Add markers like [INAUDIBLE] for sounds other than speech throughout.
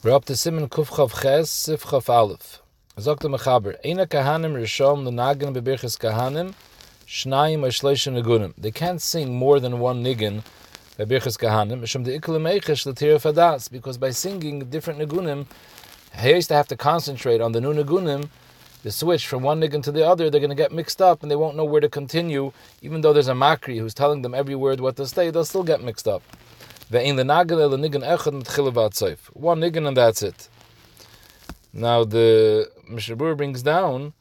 We're up to Simon Kufchav Ches, Sifchav Aleph. Sagt der Mechaber, Eina Kahanim Rishom Lenagen Bebirches Kahanim, Shnayim Ashleisha Negunim. They can't sing more than one nigun Bebirches Kahanim, Mishum de Ikle Meichesh L'tir Fadas, because by singing different Negunim, he used to have to concentrate on the new Negunim, the switch from one nigun to the other, they're going to get mixed up and they won't know where to continue, even though there's a Makri who's telling them every word what to say, they'll still get mixed up. Ve'in lenagel el nigun echad mitchila v'atzoif. One nigun and that's it. Now the Mishnah Berurah brings down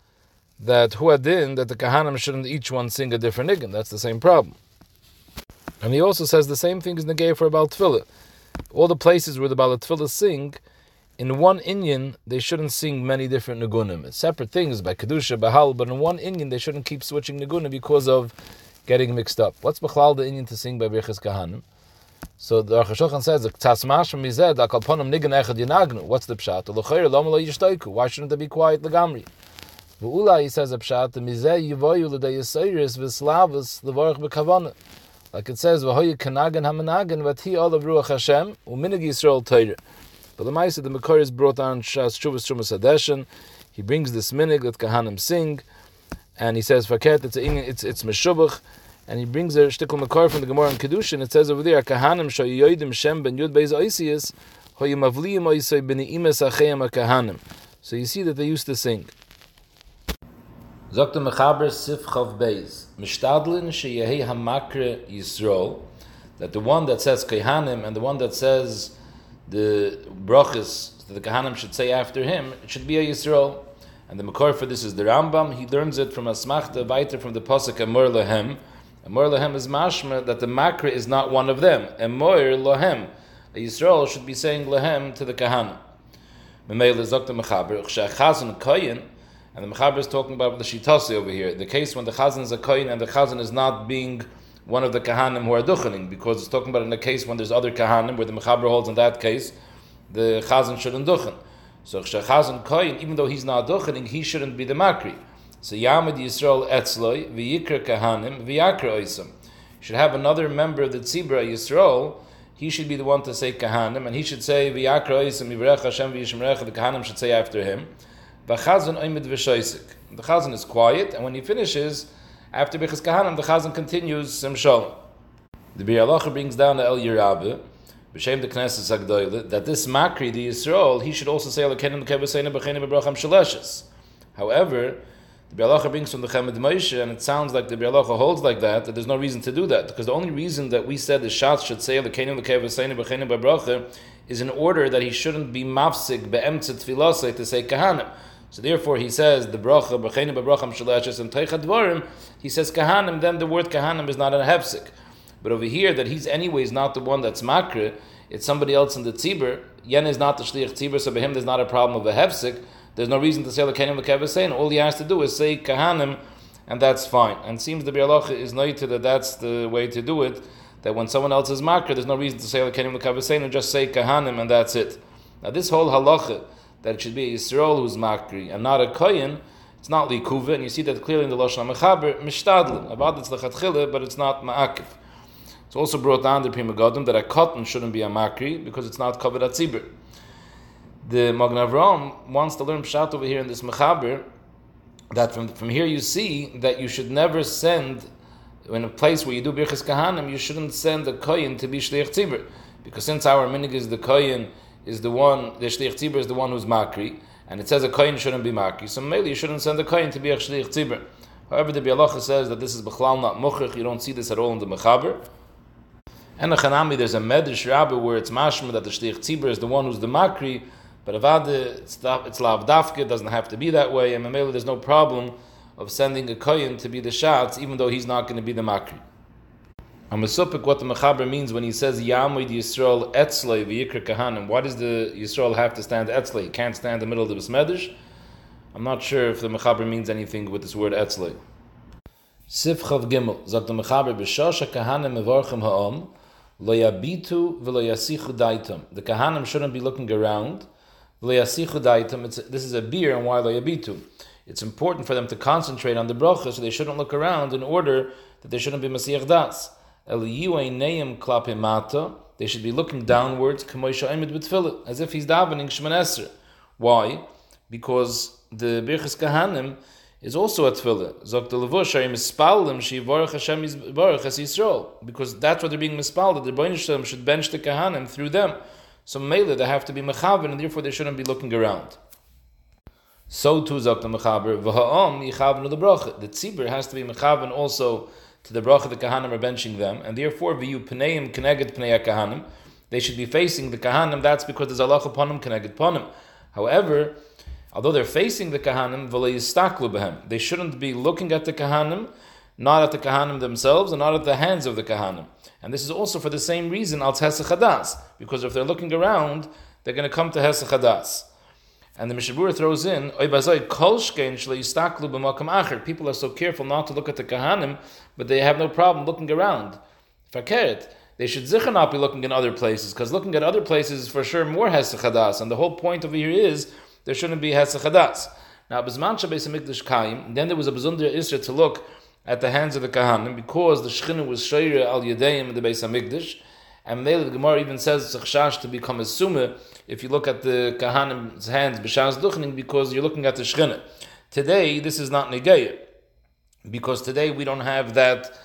that huadin that the kahanim shouldn't each one sing a different nigun. That's the same problem. And he also says the same thing is negay for Baal Tefillah. All the places where the Baal Tefillah sing, in one Inyan, they shouldn't sing many different Nagunim. It's separate things by Kedusha, Bahal, but in one Inyan, they shouldn't keep switching Nagunim because of getting mixed up. What's Bechlal the Inyan to sing by Birchas Kahanim? So the Aruch says, "Tzasmash from Mized, Akalponim nigan echad yinagnu." What's the pshat? L'chayr lama lo yishtayku. Why shouldn't they be quiet legamri? V'ula he says a pshat, the Mizeh yivoyu l'day yisayris v'slavus l'vorach b'kavana. Like it says, "V'hoyu kanagan hamanagan v'ti olav ruach Hashem u'minig Yisrael Torah." But the Ma'aseh, the Makor is brought on Shas Shuvas Shumas Hadeshin. He brings this minig that Kahanim sing, and he says, "Faket, it's it's it's meshubach." And he brings a shtickle makar from the Gemara in Kedushin. It says over there, Kahanim shoyoidim shem ben yud beis oisius hoyimavliyim oisoi b'ni'imes achayim kahanim. So you see that they used to sing. Zokta mechaber sif chav beis mishtadlin sheyehi hamakre yisrael that the one that says kahanim and the one that says the brachas that the kahanim should say after him it should be a yisrael. And the makor for this is the Rambam. He learns it from a smachta weiter from the pasuk Amor Lehem, Emor Lohem is mashma that the makra is not one of them. Emor Lohem. A Yisrael should be saying Lohem to the Kahana. Memele Zokta Mechaber, Chazan Koyin, and the Mechaber is talking about the Shitasi over here. The case when the Chazan is a Koyin and the Chazan is not being one of the Kahanim who are duchening, because it's talking about in the case when there's other Kahanim, where the Mechaber holds in that case, the Chazan shouldn't duchen. So Chazan Koyin, even though he's not duchening, he shouldn't be the Makri. So Yamid Yisrael Etzloi, V'yikra Kahanim, V'yakra Oisam. should have another member of the Tzibra Yisrael, he should be the one to say Kahanim, and he should say V'yakra Oisam, Yivrech Hashem V'yishmrecha, the Kahanim should say after him. V'chazan Oimid V'shoisik. The Chazan is quiet, and when he finishes, after Bechaz Kahanim, the Chazan continues Simshol. The Biur Halacha brings down the Elya Rabbah, B'Shem the Knesset Sagdoyle, that this Makri, the Yisrael, he should also say Alekenim Kevaseina B'chenim B'bracham Shaleshes. However, the Biur Halacha brings from the Chemed Moshe, and it sounds like the Biur Halacha holds like that, that there's no reason to do that. Because the only reason that we said the Shatz should say the Kenim Lekevaseni B'Chenim B'Bracha is in order that he shouldn't be mafsik be'emtzit tfilasei to say kahanim. So therefore he says the bracha b'chenim b'bracham shalachas and teichad dvarim. He says kahanim. Then the word kahanim is not a hefsik. But over here that he's anyways not the one that's makre. It's somebody else in the tzibur. Yen is not the shliach tzibur, so by him there's not a problem of a hefsik. There's no reason to say Lekenim Lekevasein. All he has to do is say Kahanim, and that's fine. And seems the Biur Halacha is noted that that's the way to do it, that when someone else is Makar, there's no reason to say Lekenim Lekevasein, and just say Kahanim, and that's it. Now this whole halacha, that it should be Yisrael who's Makri, and not a Koyin, it's not Likuva, and you see that clearly in the Lashon HaMechaber, Mishtadlin, about it's Lechatchila, but it's not Ma'akif. It's also brought down the Prima Godim that a cotton shouldn't be a Makri, because it's not covered at the Magen Avram wants to learn pshat over here in this mechaber that from, from here you see that you should never send in a place where you do birchas kahanim you shouldn't send a koyin to be shliach tzibur because since our minig is the koyin is the one the shliach tzibur is the one who's makri and it says a koyin shouldn't be makri so maybe you shouldn't send a koyin to be a shliach tzibur however the Biur Halacha says that this is b'chlal not muchach you don't see this at all in the mechaber. And the Chanami, there's a Medrash Rabbi where it's mashma that the Shliach Tzibur is the one who's the Makri, but Avada, it's, it's it doesn't have to be that way, and Mamela, there's no problem of sending a Koyin to be the Shatz, even though he's not going to be the Makri. I'm asupik what the Mechaber means when he says Yamoid Yisrael Etzlei v'yikra Kahanim. Why does the Yisrael have to stand Etzlei? He can't stand in the middle of the Besmedish? I'm not sure if the Mechaber means anything with this word Etzlei. Sif Chav Gimel, sagt the Mechaber, B'shosh HaKahanim mevorchem ha'om, lo yabitu v'lo yasichu daitum. The Kahanim shouldn't be looking around, this is a beer and why yabitu. It's important for them to concentrate on the bracha, so they shouldn't look around in order that they shouldn't be masiach das. they should be looking downwards, as if he's davening Shemanesra. Why? Because the Birchas Kahanim is also a tefillah. Zok she because that's what they're being mispal that the Rebbeinu should bench the kahanim through them. So mele they have to be mechaven and therefore they shouldn't be looking around. So too zok the mechaber v'ha'om yichaven the bracha. The tzibur has to be mechaven also to the bracha the kahanim are benching them and therefore v'yu pneim connected pnei kahanim they should be facing the kahanim. That's because there's Allah upon them upon them. However although they're facing the kahanim, v'le yistaklu behem. They shouldn't be looking at the kahanim, not at the kahanim themselves, and not at the hands of the kahanim. And this is also for the same reason al hadas, because if they're looking around, they're going to come to hadas. And the Mishnah Berurah throws in, People are so careful not to look at the kahanim, but they have no problem looking around. Fakeret, they should zicha not be looking in other places, because looking at other places is for sure more hadas. And the whole point over here is there shouldn't be Hesachadas. Now, Bisman Shabes Mikdash Kaim, then there was a Bazundra Isra to look at the hands of the Kahanim because the Shechina was Shayra al Yadeim in the Beis HaMikdash. And the Gemara even says Tzachshash to become a Sumah if you look at the Kahanim's hands, B'Shaz because you're looking at the Shechina. Today, this is not Negeya. Because today we don't have that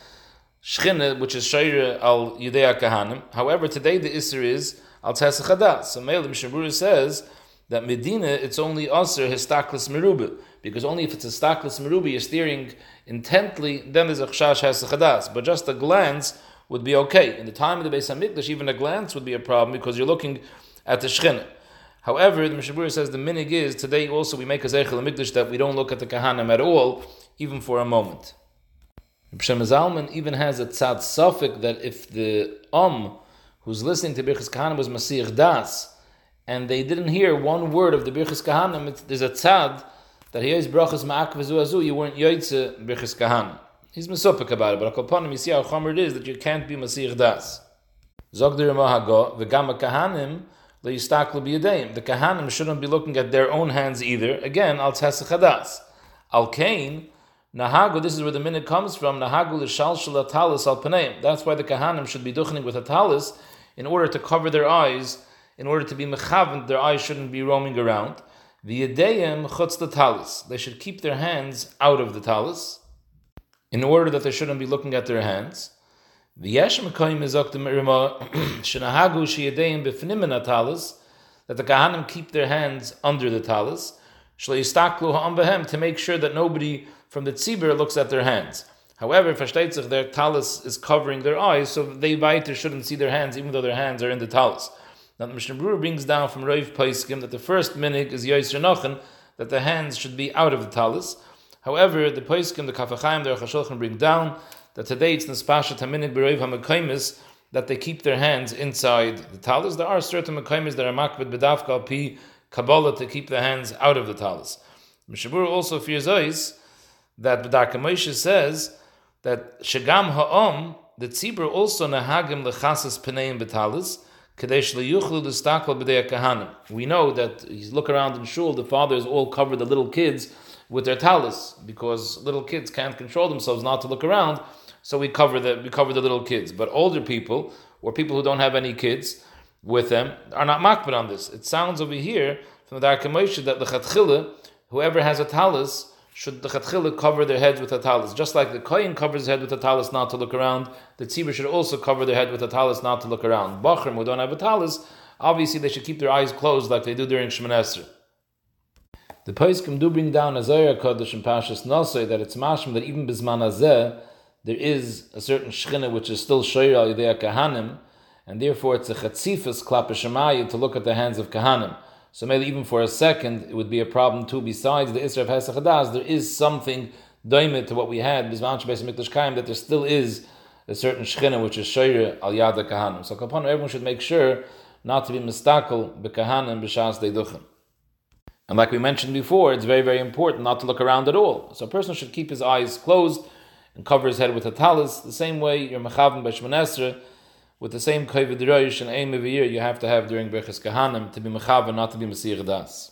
Shechina, which is Shayra al Yudea Kahanim. However, today the Isra is al Tzesachadas. So Melim Shabura says, that Medina, it's only Aser Histaklis Meruba, because only if it's a Histaklis Meruba, you're steering intently, then there's a Chash Hasachadas. But just a glance would be okay. In the time of the Beis HaMikdash, even a glance would be a problem because you're looking at the Shechina. However, the Mishnah Berurah says the minig is today also we make a Zeichel Mikdash that we don't look at the Kahanim at all, even for a moment. Shem Zalman even has a tzad suffix that if the Om who's listening to Birchas Kahanim was Masir Das, and they didn't hear one word of the Birchas Kahanim, there's a tzad that he is brachas ma'ak azu, you weren't yoytze Birchas Kahanim. He's mesopik about it, but upon him you see how chomer it is that you can't be Masir Das. Zog the Ramahago, the Gama Kahanim, the Kahanim shouldn't be looking at their own hands either. Again, al Tzesachadas. Al Kain, Nahagu, this is where the minute comes from, Nahagu l'shalshal atalis al paneim. That's why the Kahanim should be duchening with a talis in order to cover their eyes in order to be mechavent, their eyes shouldn't be roaming around. The yedeyim chutz the talis. They should keep their hands out of the talis, in order that they shouldn't be looking at their hands. The yesh mekayim izok the mirima [CLEARS THROAT] shenahagu sheyedeyim b'fnimin talis, that the kahanim keep their hands under the talis, shleistaklu ha'am to make sure that nobody from the tzibur looks at their hands. However, versteht their talis is covering their eyes, so they weiter shouldn't see their hands, even though their hands are in the talis. Now the Mishnah Berurah brings down from Rav Paiskim that the first minig is Yosher Nochen, that the hands should be out of the talis. However, the Paiskim, the Kaf HaChaim, the Aruch HaShulchan bring down that today it's Nispasha Taminig Berev HaMekaimis that they keep their hands inside the talis. There are certain Mekaimis that are makbid bedavka pi Kabbalah to keep the hands out of the talis. Mishnah Berurah also fears eyes that B'darka Moshe says that Shagam Ha'om, the Tzibur also nahagim lechasas peneim betalis, we know that you look around in shul, the fathers all cover the little kids with their talis because little kids can't control themselves not to look around. So we cover the we cover the little kids. But older people or people who don't have any kids with them are not makbid on this. It sounds over here from the Dark that the chatchila, whoever has a talis, should the chatchila cover their heads with a talis. Just like the kohen covers his head with a talis not to look around, the tzibur should also cover their head with a talis not to look around. Bachrim who don't have a talis, obviously they should keep their eyes closed like they do during Shemoneh The Paiskim do bring down a Zohar Kodesh and Pashas Nosei that it's mashim that even bisman azeh there is a certain shchina which is still shoyer al yidei kahanim, and therefore it's a chatzifas klap to look at the hands of kahanim. So maybe even for a second, it would be a problem too. Besides the Isra of Hesach there is something doimit to what we had, that there still is a certain shechina which is shayre al yada kahanim. So Kapan, everyone should make sure not to be mistakel bekahanim b'shas deiduchim. And like we mentioned before, it's very, very important not to look around at all. So a person should keep his eyes closed and cover his head with a talis. The same way you're mechavim by Shmonesra, with the same kovid roish and aim of a year you have to have during Berchas Kahanim to be mechavan, not to be Masir Das.